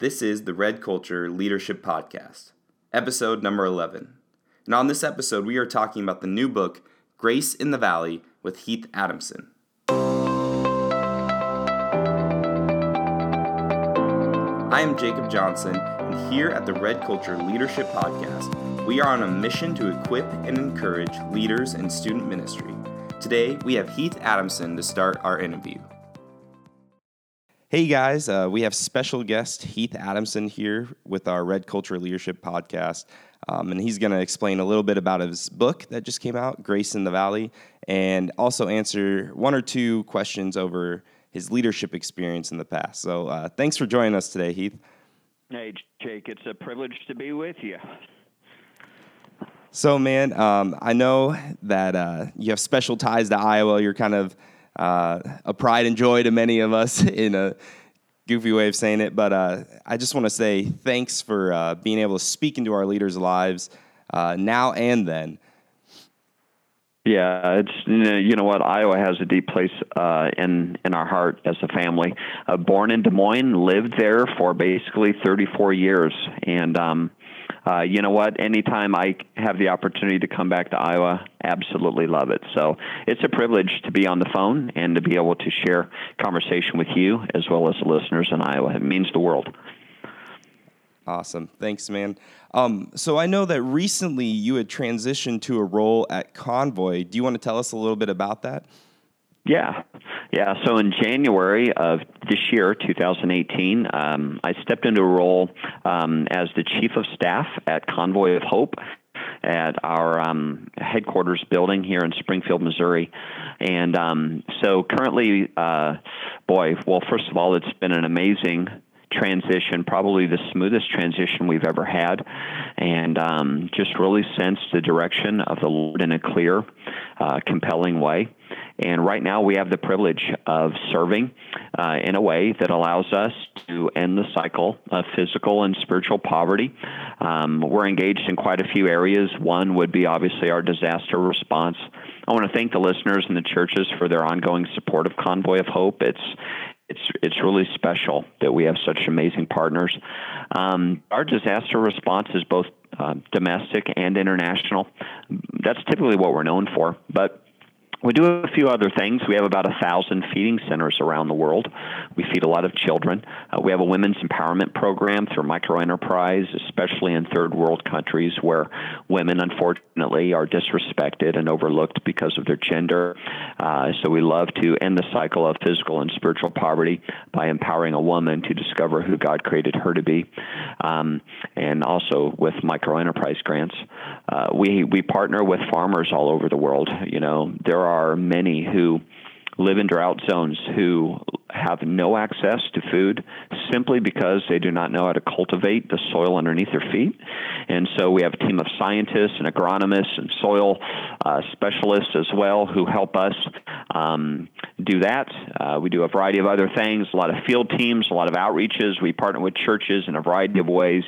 This is the Red Culture Leadership Podcast, episode number 11. And on this episode, we are talking about the new book, Grace in the Valley, with Heath Adamson. I am Jacob Johnson, and here at the Red Culture Leadership Podcast, we are on a mission to equip and encourage leaders in student ministry. Today, we have Heath Adamson to start our interview. Hey guys, uh, we have special guest Heath Adamson here with our Red Culture Leadership podcast. Um, and he's going to explain a little bit about his book that just came out, Grace in the Valley, and also answer one or two questions over his leadership experience in the past. So uh, thanks for joining us today, Heath. Hey, Jake, it's a privilege to be with you. So, man, um, I know that uh, you have special ties to Iowa. You're kind of uh, a pride and joy to many of us in a goofy way of saying it. But uh, I just want to say thanks for uh, being able to speak into our leaders' lives uh, now and then. Yeah, it's you know what Iowa has a deep place uh, in in our heart as a family. Uh, born in Des Moines, lived there for basically 34 years, and um, uh, you know what? Anytime I have the opportunity to come back to Iowa, absolutely love it. So it's a privilege to be on the phone and to be able to share conversation with you as well as the listeners in Iowa. It means the world. Awesome. Thanks, man. Um, so I know that recently you had transitioned to a role at Convoy. Do you want to tell us a little bit about that? Yeah, yeah. So in January of this year, 2018, um, I stepped into a role um, as the chief of staff at Convoy of Hope at our um, headquarters building here in Springfield, Missouri. And um, so currently, uh, boy, well, first of all, it's been an amazing transition, probably the smoothest transition we've ever had, and um, just really sensed the direction of the Lord in a clear, uh, compelling way. And right now, we have the privilege of serving uh, in a way that allows us to end the cycle of physical and spiritual poverty. Um, we're engaged in quite a few areas. One would be obviously our disaster response. I want to thank the listeners and the churches for their ongoing support of Convoy of Hope. It's it's it's really special that we have such amazing partners. Um, our disaster response is both uh, domestic and international. That's typically what we're known for, but we do a few other things. We have about a thousand feeding centers around the world. We feed a lot of children. Uh, we have a women's empowerment program through microenterprise, especially in third world countries where women, unfortunately, are disrespected and overlooked because of their gender. Uh, so we love to end the cycle of physical and spiritual poverty by empowering a woman to discover who God created her to be, um, and also with microenterprise grants. Uh, we we partner with farmers all over the world. You know, there are are many who live in drought zones who have no access to food simply because they do not know how to cultivate the soil underneath their feet. And so we have a team of scientists and agronomists and soil uh, specialists as well who help us um, do that. Uh, we do a variety of other things, a lot of field teams, a lot of outreaches. We partner with churches in a variety of ways.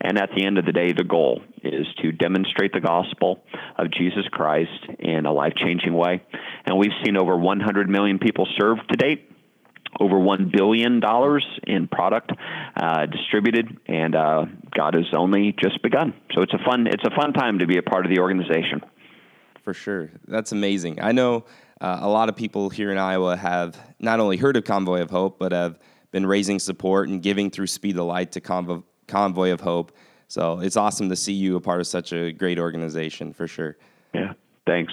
And at the end of the day, the goal is to demonstrate the gospel of Jesus Christ in a life changing way. And we've seen over 100 million people served to date over one billion dollars in product uh, distributed, and uh, God has only just begun. So it's a fun it's a fun time to be a part of the organization. For sure, that's amazing. I know uh, a lot of people here in Iowa have not only heard of Convoy of Hope, but have been raising support and giving through Speed the Light to Convoy, Convoy of Hope. So it's awesome to see you a part of such a great organization for sure. Yeah, thanks.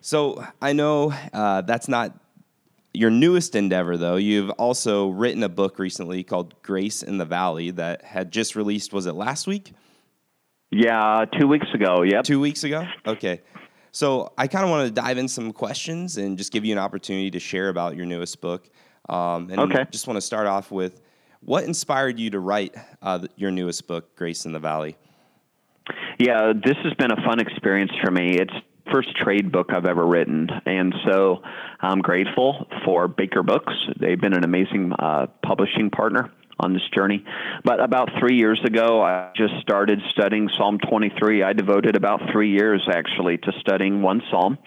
So I know uh, that's not your newest endeavor, though, you've also written a book recently called Grace in the Valley that had just released, was it last week? Yeah, two weeks ago. Yep. Two weeks ago? Okay. So I kind of want to dive in some questions and just give you an opportunity to share about your newest book. Um, and okay. just want to start off with what inspired you to write uh, your newest book, Grace in the Valley? Yeah, this has been a fun experience for me. It's first trade book I've ever written, and so I'm grateful for Baker Books. They've been an amazing uh, publishing partner on this journey. But about three years ago, I just started studying Psalm 23. I devoted about three years actually to studying one psalm.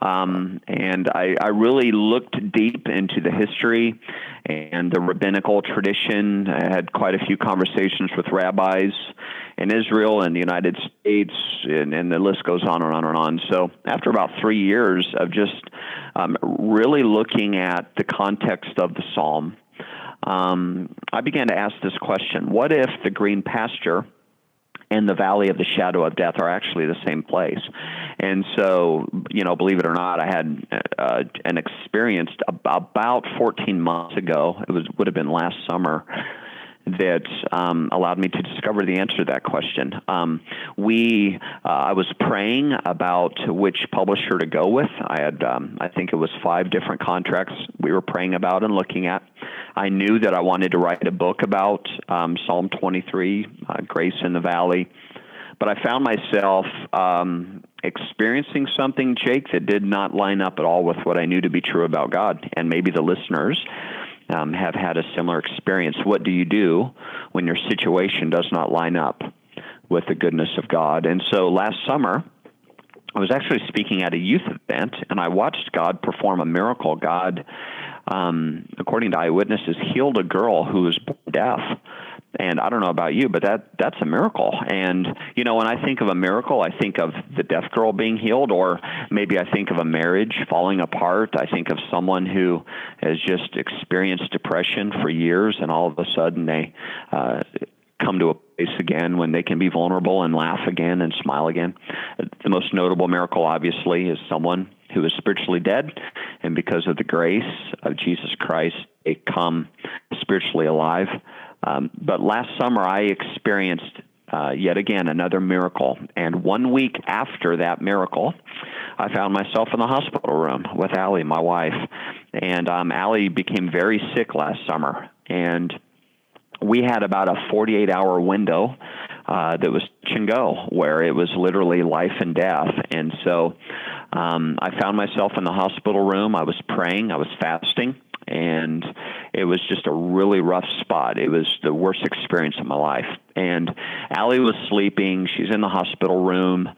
Um, and I, I, really looked deep into the history and the rabbinical tradition. I had quite a few conversations with rabbis in Israel and the United States, and, and the list goes on and on and on. So, after about three years of just um, really looking at the context of the psalm, um, I began to ask this question What if the green pasture and the valley of the shadow of death are actually the same place. And so, you know, believe it or not, I had uh, an experience about 14 months ago. It was would have been last summer that um, allowed me to discover the answer to that question. Um, we, uh, I was praying about which publisher to go with. I had, um, I think it was five different contracts we were praying about and looking at. I knew that I wanted to write a book about um, Psalm 23, uh, Grace in the Valley, but I found myself um, experiencing something, Jake, that did not line up at all with what I knew to be true about God, and maybe the listeners um, have had a similar experience. What do you do when your situation does not line up with the goodness of God? And so last summer, I was actually speaking at a youth event, and I watched God perform a miracle. God, um, according to eyewitnesses, healed a girl who was deaf and I don't know about you, but that that's a miracle. And you know, when I think of a miracle, I think of the deaf girl being healed, or maybe I think of a marriage falling apart. I think of someone who has just experienced depression for years, and all of a sudden they uh, come to a place again when they can be vulnerable and laugh again and smile again. The most notable miracle, obviously, is someone who is spiritually dead, and because of the grace of Jesus Christ, they come spiritually alive. Um, but last summer, I experienced uh, yet again another miracle. And one week after that miracle, I found myself in the hospital room with Allie, my wife. And um, Allie became very sick last summer. And we had about a 48 hour window uh, that was touch and go, where it was literally life and death. And so um, I found myself in the hospital room. I was praying, I was fasting and it was just a really rough spot. It was the worst experience of my life. And Allie was sleeping. She's in the hospital room,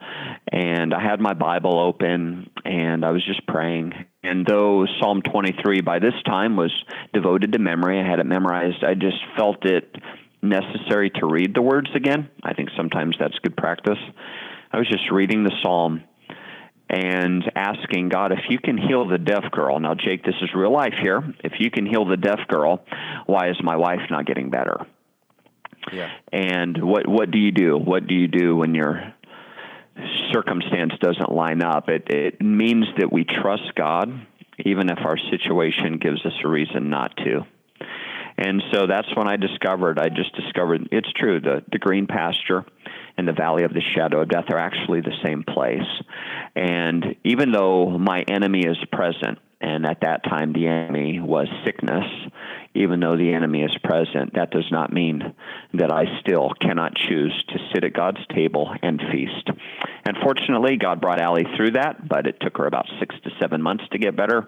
and I had my Bible open, and I was just praying. And though Psalm 23 by this time was devoted to memory, I had it memorized. I just felt it necessary to read the words again. I think sometimes that's good practice. I was just reading the psalm and asking God, if you can heal the deaf girl, now, Jake, this is real life here. If you can heal the deaf girl, why is my wife not getting better? Yeah. And what what do you do? What do you do when your circumstance doesn't line up? It it means that we trust God, even if our situation gives us a reason not to. And so that's when I discovered. I just discovered it's true. The the green pasture and the valley of the shadow of death are actually the same place. And even though my enemy is present, and at that time the enemy was sickness, even though the enemy is present, that does not mean that I still cannot choose to sit at God's table and feast. And fortunately, God brought Allie through that, but it took her about six to seven months to get better.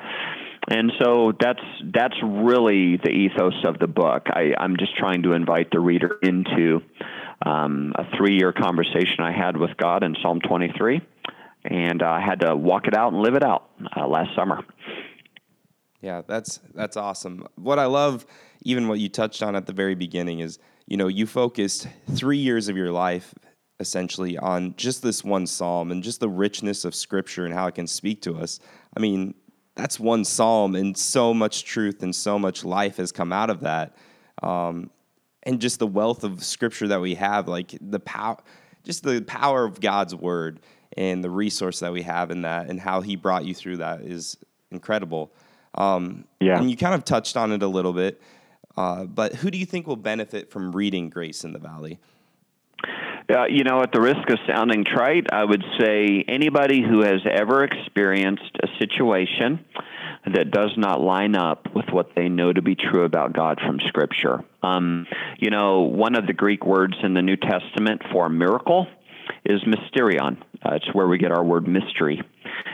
And so that's that's really the ethos of the book. I, I'm just trying to invite the reader into um, a three year conversation I had with God in Psalm 23, and I had to walk it out and live it out uh, last summer. Yeah, that's that's awesome. What I love, even what you touched on at the very beginning, is you know you focused three years of your life essentially on just this one psalm and just the richness of Scripture and how it can speak to us. I mean, that's one psalm, and so much truth and so much life has come out of that. Um, and just the wealth of scripture that we have, like the power, just the power of God's word and the resource that we have in that, and how He brought you through that is incredible. Um, yeah, and you kind of touched on it a little bit, uh, but who do you think will benefit from reading Grace in the Valley? Uh, you know, at the risk of sounding trite, I would say anybody who has ever experienced a situation that does not line up with what they know to be true about God from Scripture. Um, you know, one of the Greek words in the New Testament for miracle is mysterion. Uh, it's where we get our word mystery.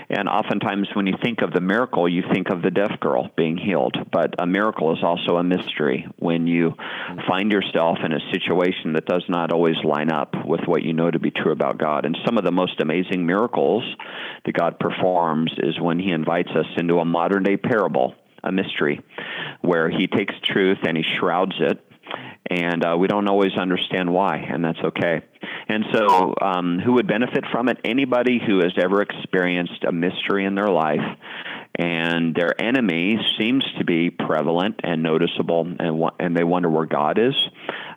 And oftentimes, when you think of the miracle, you think of the deaf girl being healed. But a miracle is also a mystery when you find yourself in a situation that does not always line up with what you know to be true about God. And some of the most amazing miracles that God performs is when He invites us into a modern day parable, a mystery, where He takes truth and He shrouds it and uh, we don't always understand why, and that's okay. And so, um, who would benefit from it? Anybody who has ever experienced a mystery in their life, and their enemy seems to be prevalent and noticeable, and and they wonder where God is.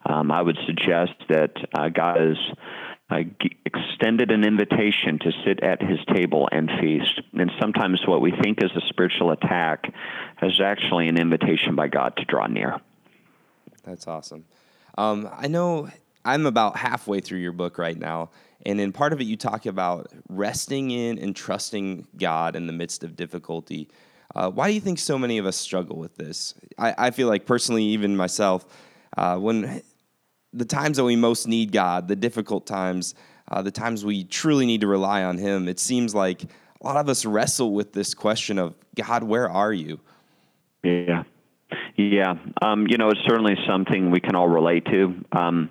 Um, I would suggest that uh, God has uh, extended an invitation to sit at His table and feast. And sometimes, what we think is a spiritual attack is actually an invitation by God to draw near. That's awesome. Um, I know I'm about halfway through your book right now, and in part of it, you talk about resting in and trusting God in the midst of difficulty. Uh, why do you think so many of us struggle with this? I, I feel like personally, even myself, uh, when the times that we most need God, the difficult times, uh, the times we truly need to rely on Him, it seems like a lot of us wrestle with this question of God, where are you? Yeah. Yeah, um, you know, it's certainly something we can all relate to. Um,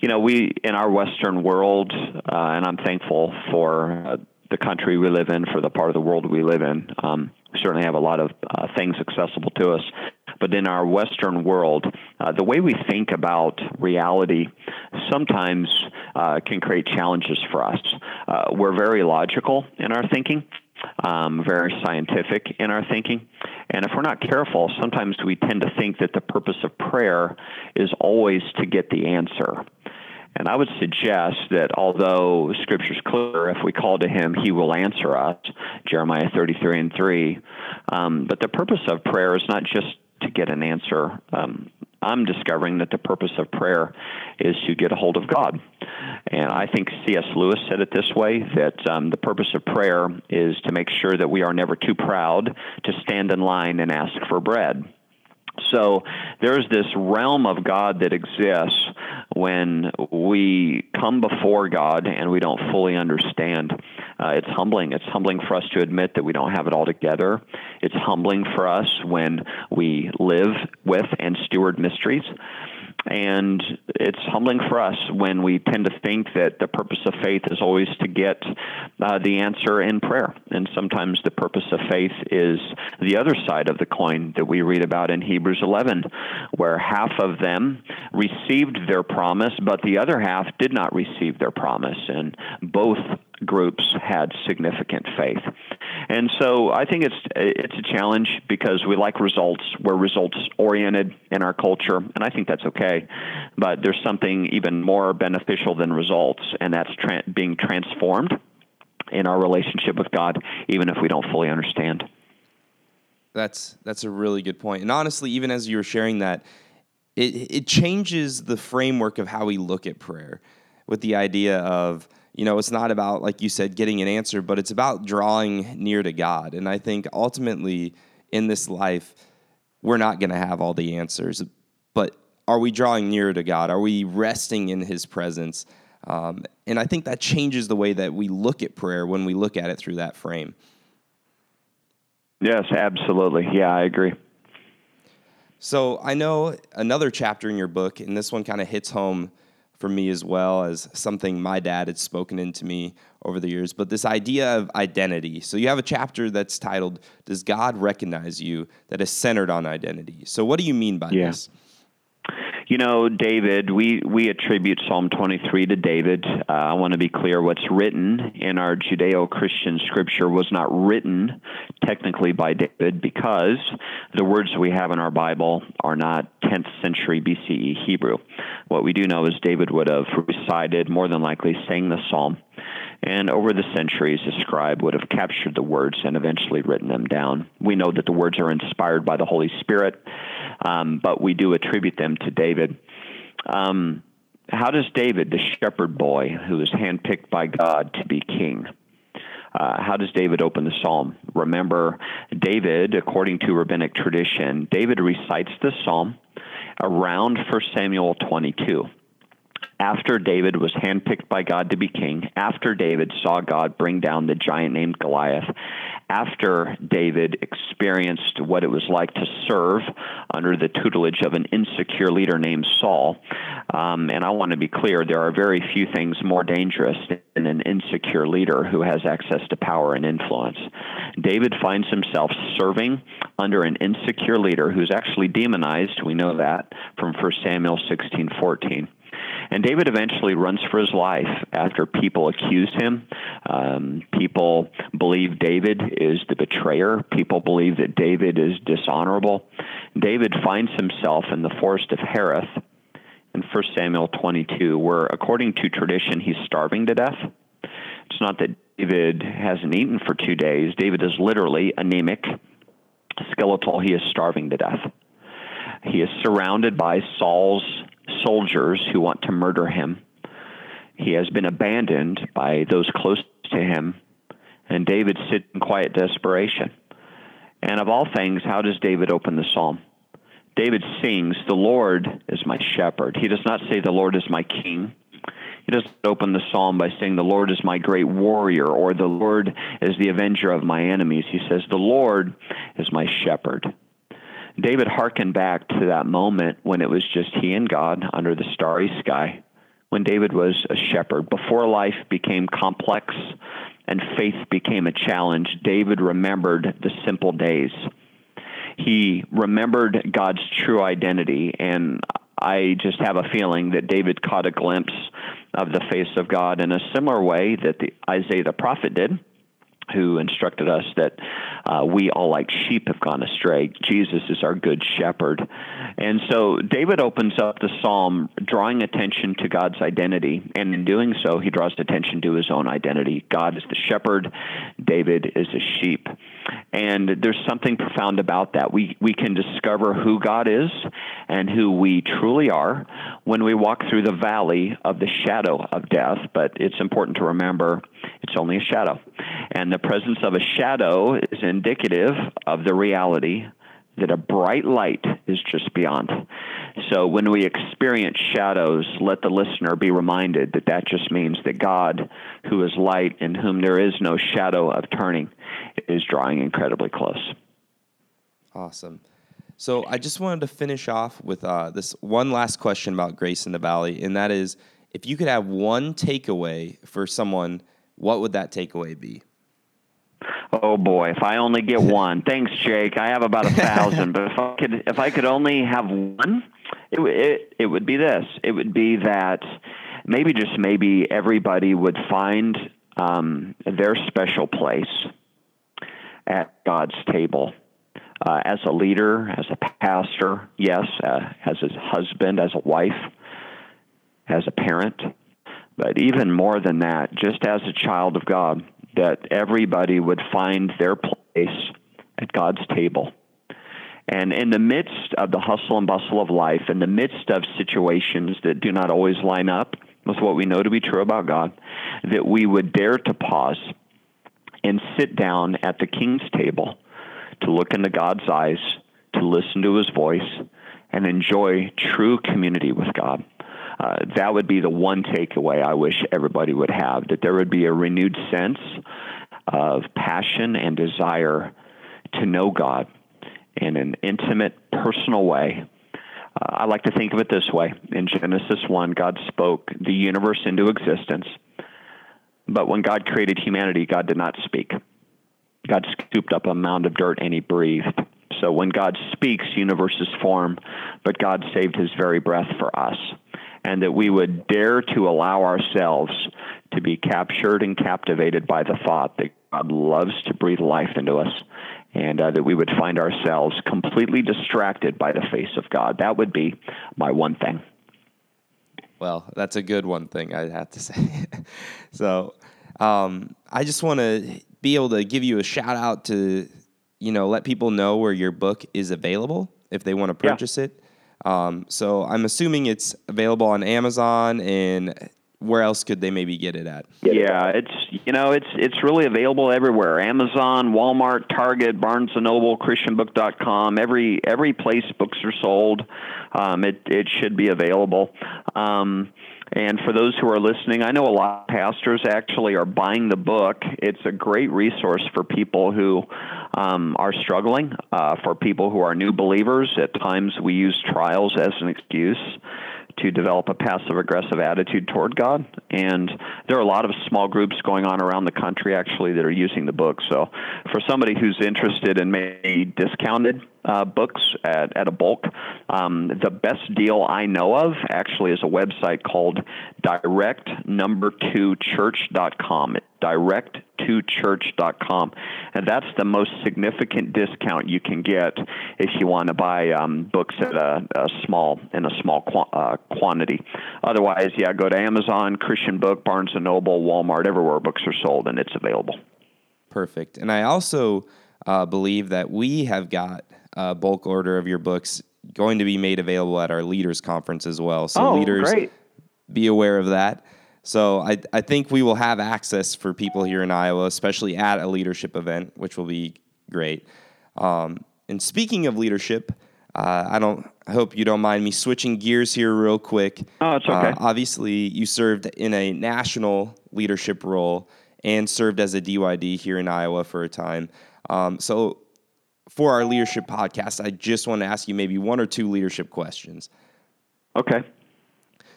you know, we in our Western world, uh, and I'm thankful for uh, the country we live in, for the part of the world we live in. Um, we certainly have a lot of uh, things accessible to us. But in our Western world, uh, the way we think about reality sometimes uh, can create challenges for us. Uh, we're very logical in our thinking, um, very scientific in our thinking. And if we're not careful, sometimes we tend to think that the purpose of prayer is always to get the answer. And I would suggest that although Scripture is clear, if we call to Him, He will answer us, Jeremiah 33 and 3. Um, but the purpose of prayer is not just to get an answer. Um, I'm discovering that the purpose of prayer is to get a hold of God. And I think C.S. Lewis said it this way that um, the purpose of prayer is to make sure that we are never too proud to stand in line and ask for bread. So there's this realm of God that exists when we come before God and we don't fully understand. Uh, it's humbling. It's humbling for us to admit that we don't have it all together. It's humbling for us when we live with and steward mysteries. And it's humbling for us when we tend to think that the purpose of faith is always to get uh, the answer in prayer. And sometimes the purpose of faith is the other side of the coin that we read about in Hebrews 11, where half of them received their promise, but the other half did not receive their promise. And both groups had significant faith. And so I think it's it's a challenge because we like results. We're results oriented in our culture, and I think that's okay. But there's something even more beneficial than results, and that's tra- being transformed in our relationship with God, even if we don't fully understand. That's that's a really good point. And honestly, even as you were sharing that, it it changes the framework of how we look at prayer with the idea of you know, it's not about, like you said, getting an answer, but it's about drawing near to God. And I think ultimately in this life, we're not going to have all the answers, but are we drawing nearer to God? Are we resting in His presence? Um, and I think that changes the way that we look at prayer when we look at it through that frame. Yes, absolutely. Yeah, I agree. So I know another chapter in your book, and this one kind of hits home for me as well as something my dad had spoken into me over the years. But this idea of identity. So you have a chapter that's titled "Does God Recognize You?" that is centered on identity. So what do you mean by yeah. this? You know, David, we, we attribute Psalm 23 to David. Uh, I want to be clear what's written in our Judeo Christian scripture was not written technically by David because the words we have in our Bible are not 10th century BCE Hebrew. What we do know is David would have recited, more than likely, sang the psalm. And over the centuries, a scribe would have captured the words and eventually written them down. We know that the words are inspired by the Holy Spirit, um, but we do attribute them to David. Um, how does David, the shepherd boy who was handpicked by God to be king, uh, how does David open the psalm? Remember, David, according to rabbinic tradition, David recites the psalm around 1 Samuel 22. after David was handpicked by God to be king, after David saw God bring down the giant named Goliath, after David experienced what it was like to serve under the tutelage of an insecure leader named Saul. Um, and I want to be clear there are very few things more dangerous than an insecure leader who has access to power and influence. David finds himself serving under an insecure leader who's actually demonized. We know that from 1 Samuel 16 14. And David eventually runs for his life after people accuse him. Um, people believe David is the betrayer. People believe that David is dishonorable. David finds himself in the forest of Hereth in 1 Samuel 22, where, according to tradition, he's starving to death. It's not that David hasn't eaten for two days. David is literally anemic, skeletal. He is starving to death. He is surrounded by Saul's soldiers who want to murder him. He has been abandoned by those close to him, and David sits in quiet desperation. And of all things, how does David open the psalm? David sings, The Lord is my shepherd. He does not say, The Lord is my king. He doesn't open the psalm by saying, The Lord is my great warrior or the Lord is the avenger of my enemies. He says, The Lord is my shepherd. David hearkened back to that moment when it was just he and God under the starry sky, when David was a shepherd. Before life became complex and faith became a challenge, David remembered the simple days. He remembered God's true identity, and I just have a feeling that David caught a glimpse of the face of God in a similar way that the, Isaiah the prophet did who instructed us that uh, we all like sheep have gone astray. Jesus is our good shepherd. And so David opens up the psalm drawing attention to God's identity. And in doing so, he draws attention to his own identity. God is the shepherd, David is a sheep. And there's something profound about that. We, we can discover who God is and who we truly are when we walk through the valley of the shadow of death. But it's important to remember it's only a shadow. And the presence of a shadow is indicative of the reality that a bright light is just beyond. So when we experience shadows, let the listener be reminded that that just means that God, who is light in whom there is no shadow of turning, is drawing incredibly close. Awesome. So I just wanted to finish off with uh, this one last question about Grace in the Valley, and that is if you could have one takeaway for someone, what would that takeaway be? Oh boy, if I only get one. Thanks, Jake. I have about a thousand, but if I could, if I could only have one, it, it it would be this. It would be that maybe just maybe everybody would find um, their special place at God's table. Uh, as a leader, as a pastor, yes, uh, as a husband, as a wife, as a parent, but even more than that, just as a child of God, that everybody would find their place at God's table. And in the midst of the hustle and bustle of life, in the midst of situations that do not always line up with what we know to be true about God, that we would dare to pause and sit down at the king's table to look into God's eyes, to listen to his voice, and enjoy true community with God. Uh, that would be the one takeaway I wish everybody would have that there would be a renewed sense of passion and desire to know God in an intimate, personal way. Uh, I like to think of it this way. In Genesis 1, God spoke the universe into existence. But when God created humanity, God did not speak. God scooped up a mound of dirt and he breathed. So when God speaks, universes form, but God saved his very breath for us and that we would dare to allow ourselves to be captured and captivated by the thought that God loves to breathe life into us and uh, that we would find ourselves completely distracted by the face of God. That would be my one thing. Well, that's a good one thing, I have to say. so um, I just want to be able to give you a shout out to, you know, let people know where your book is available if they want to purchase yeah. it. Um, so I'm assuming it's available on Amazon and where else could they maybe get it at? Yeah, it's you know it's it's really available everywhere. Amazon, Walmart, Target, Barnes and Noble, ChristianBook.com. Every every place books are sold, um, it it should be available. Um, And for those who are listening, I know a lot of pastors actually are buying the book. It's a great resource for people who um, are struggling, uh, for people who are new believers. At times, we use trials as an excuse to develop a passive aggressive attitude toward God. And there are a lot of small groups going on around the country actually that are using the book. So for somebody who's interested in maybe discounted uh, books at, at a bulk, um, the best deal I know of actually is a website called directnumber2church.com direct2church.com. And that's the most significant discount you can get if you want to buy um, books at a, a, small in a small qu- uh, quantity. Otherwise, yeah, go to Amazon, Christian Book, Barnes and Noble, Walmart, everywhere books are sold, and it's available. Perfect. And I also uh, believe that we have got a bulk order of your books going to be made available at our leaders conference as well. So oh, leaders, great. be aware of that. So I, I think we will have access for people here in Iowa, especially at a leadership event, which will be great. Um, and speaking of leadership, uh, I don't. I hope you don't mind me switching gears here real quick. Oh, it's okay. Uh, obviously, you served in a national leadership role and served as a DYD here in Iowa for a time. Um, so, for our leadership podcast, I just want to ask you maybe one or two leadership questions. Okay.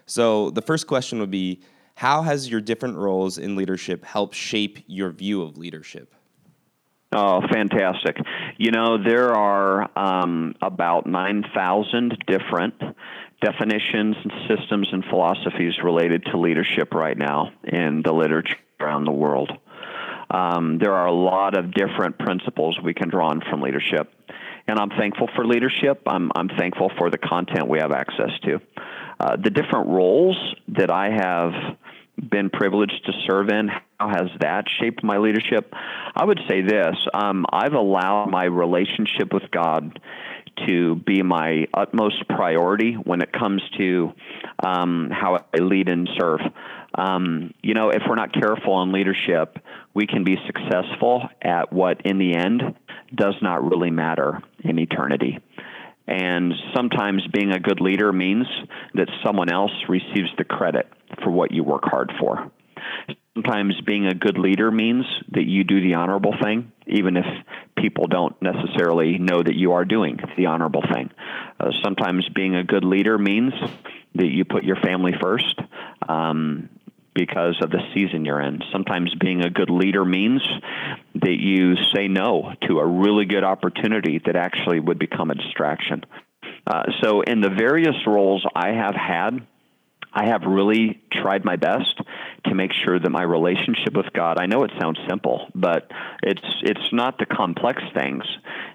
So, the first question would be how has your different roles in leadership helped shape your view of leadership? Oh, fantastic. You know, there are um, about 9,000 different definitions and systems and philosophies related to leadership right now in the literature around the world. Um, there are a lot of different principles we can draw on from leadership. And I'm thankful for leadership. I'm, I'm thankful for the content we have access to. Uh, the different roles that I have been privileged to serve in, how has that shaped my leadership? I would say this um, I've allowed my relationship with God to be my utmost priority when it comes to um, how I lead and serve. Um, you know, if we're not careful in leadership, we can be successful at what, in the end, does not really matter in eternity. And sometimes being a good leader means that someone else receives the credit for what you work hard for. Sometimes being a good leader means that you do the honorable thing, even if people don't necessarily know that you are doing the honorable thing. Uh, sometimes being a good leader means that you put your family first. Um, because of the season you're in. Sometimes being a good leader means that you say no to a really good opportunity that actually would become a distraction. Uh, so, in the various roles I have had, I have really tried my best to make sure that my relationship with God. I know it sounds simple, but it's it's not the complex things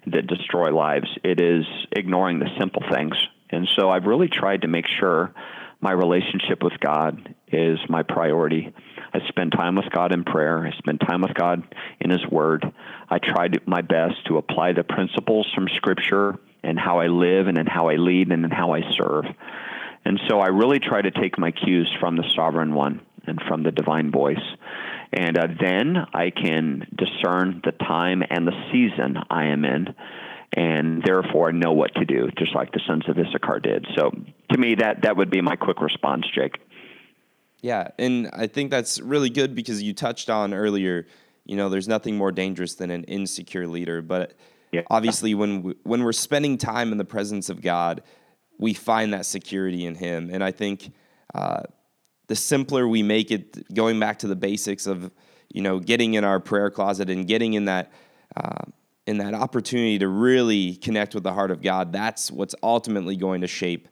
that destroy lives. It is ignoring the simple things. And so I've really tried to make sure my relationship with God is my priority. I spend time with God in prayer. I spend time with God in His Word. I try my best to apply the principles from Scripture and how I live and in how I lead and in how I serve. And so I really try to take my cues from the Sovereign One and from the divine voice. And uh, then I can discern the time and the season I am in and therefore I know what to do, just like the sons of Issachar did. So to me, that, that would be my quick response, Jake. Yeah, and I think that's really good because you touched on earlier, you know, there's nothing more dangerous than an insecure leader. But yeah. obviously, when we, when we're spending time in the presence of God, we find that security in Him. And I think uh, the simpler we make it, going back to the basics of, you know, getting in our prayer closet and getting in that. Uh, in that opportunity to really connect with the heart of God, that's what's ultimately going to shape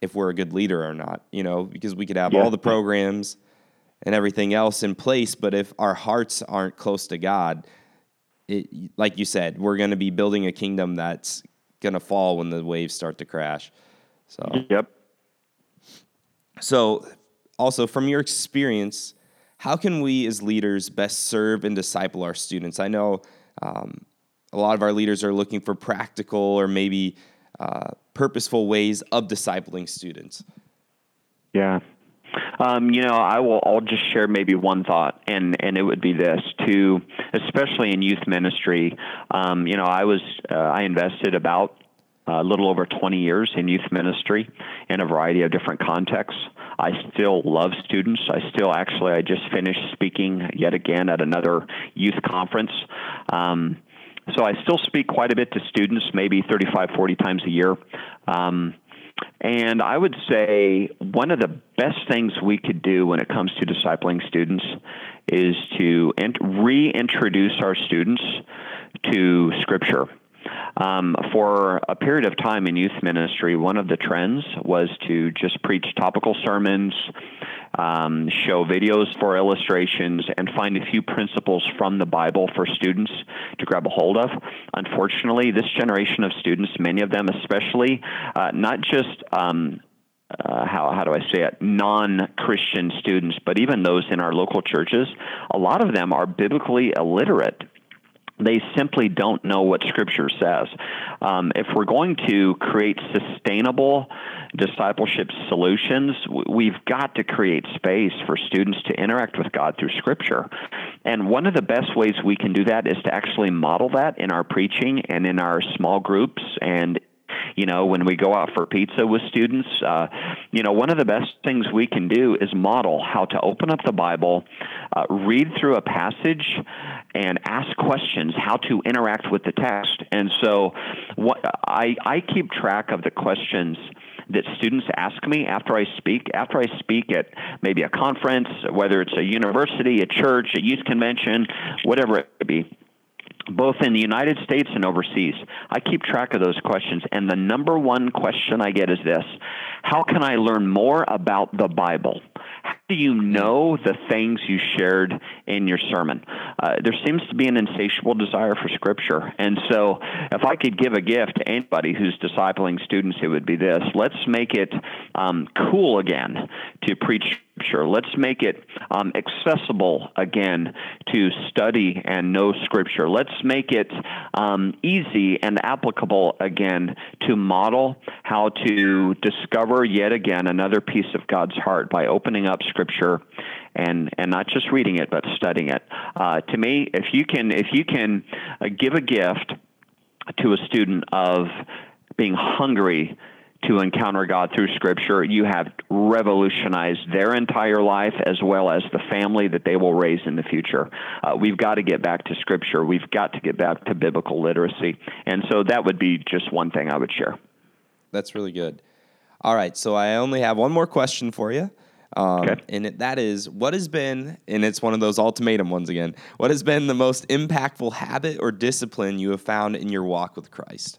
if we're a good leader or not, you know, because we could have yeah. all the programs and everything else in place, but if our hearts aren't close to God, it, like you said, we're going to be building a kingdom that's going to fall when the waves start to crash. So, yep. So, also from your experience, how can we as leaders best serve and disciple our students? I know um, a lot of our leaders are looking for practical or maybe uh, purposeful ways of discipling students. Yeah. Um, you know, I will. I'll just share maybe one thought, and and it would be this: to especially in youth ministry. Um, you know, I was uh, I invested about a little over 20 years in youth ministry in a variety of different contexts. I still love students. I still actually, I just finished speaking yet again at another youth conference. Um, so I still speak quite a bit to students, maybe 35, 40 times a year. Um, and I would say one of the best things we could do when it comes to discipling students is to reintroduce our students to Scripture. Um, for a period of time in youth ministry, one of the trends was to just preach topical sermons, um, show videos for illustrations, and find a few principles from the Bible for students to grab a hold of. Unfortunately, this generation of students, many of them especially, uh, not just um, uh, how how do I say it non Christian students, but even those in our local churches, a lot of them are biblically illiterate they simply don't know what Scripture says. Um, if we're going to create sustainable discipleship solutions, we've got to create space for students to interact with God through Scripture. And one of the best ways we can do that is to actually model that in our preaching and in our small groups and you know, when we go out for pizza with students, uh, you know, one of the best things we can do is model how to open up the Bible, uh, read through a passage, and ask questions, how to interact with the text. And so, what I I keep track of the questions that students ask me after I speak. After I speak at maybe a conference, whether it's a university, a church, a youth convention, whatever it may be both in the United States and overseas. I keep track of those questions, and the number one question I get is this How can I learn more about the Bible? How do you know the things you shared in your sermon? Uh, there seems to be an insatiable desire for Scripture. And so, if I could give a gift to anybody who's discipling students, it would be this let's make it um, cool again to preach Scripture. Let's make it um, accessible again to study and know Scripture. Let's make it um, easy and applicable again to model how to discover yet again another piece of God's heart by opening up Scripture and and not just reading it but studying it. Uh, to me, if you can if you can uh, give a gift to a student of being hungry to encounter God through Scripture, you have revolutionized their entire life as well as the family that they will raise in the future. Uh, we've got to get back to Scripture. We've got to get back to biblical literacy. And so that would be just one thing I would share. That's really good. All right, so I only have one more question for you. Um, okay. And it, that is what has been, and it's one of those ultimatum ones again, what has been the most impactful habit or discipline you have found in your walk with Christ?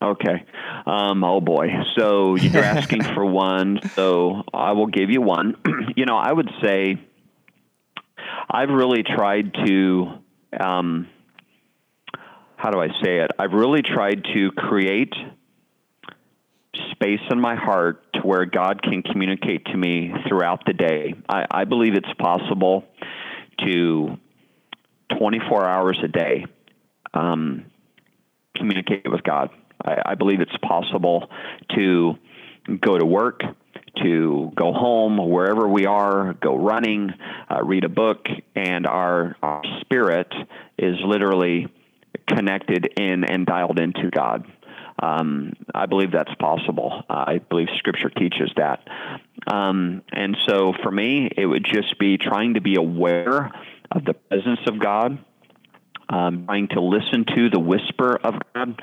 Okay. Um, oh boy. So you're asking for one. So I will give you one. you know, I would say I've really tried to, um, how do I say it? I've really tried to create space in my heart to where God can communicate to me throughout the day. I, I believe it's possible to 24 hours a day um, communicate with God. I, I believe it's possible to go to work, to go home, wherever we are, go running, uh, read a book, and our, our spirit is literally connected in and dialed into God. Um, I believe that's possible. Uh, I believe Scripture teaches that. Um, and so for me, it would just be trying to be aware of the presence of God, um, trying to listen to the whisper of God,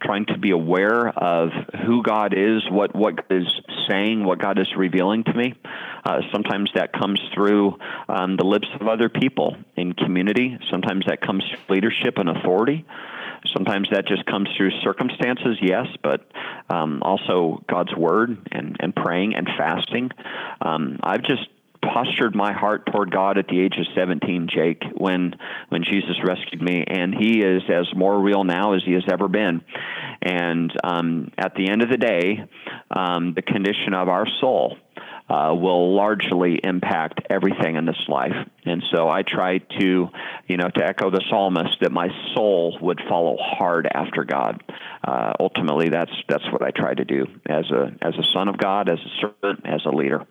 trying to be aware of who God is, what what God is saying, what God is revealing to me. Uh, sometimes that comes through um, the lips of other people in community. Sometimes that comes through leadership and authority. Sometimes that just comes through circumstances, yes, but um, also God's word and, and praying and fasting. Um, I've just postured my heart toward God at the age of 17, Jake, when when Jesus rescued me, and He is as more real now as He has ever been. And um, at the end of the day, um, the condition of our soul uh, will largely impact everything in this life. And so I try to, you know, to echo the psalmist, that my soul would follow hard after God. Uh, ultimately, that's that's what I try to do as a as a son of God, as a servant, as a leader.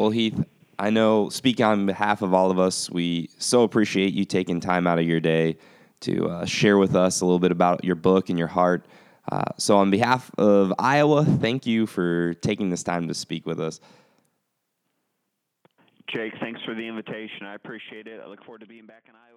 Well, Heath, I know speaking on behalf of all of us, we so appreciate you taking time out of your day to uh, share with us a little bit about your book and your heart. Uh, so, on behalf of Iowa, thank you for taking this time to speak with us. Jake, thanks for the invitation. I appreciate it. I look forward to being back in Iowa.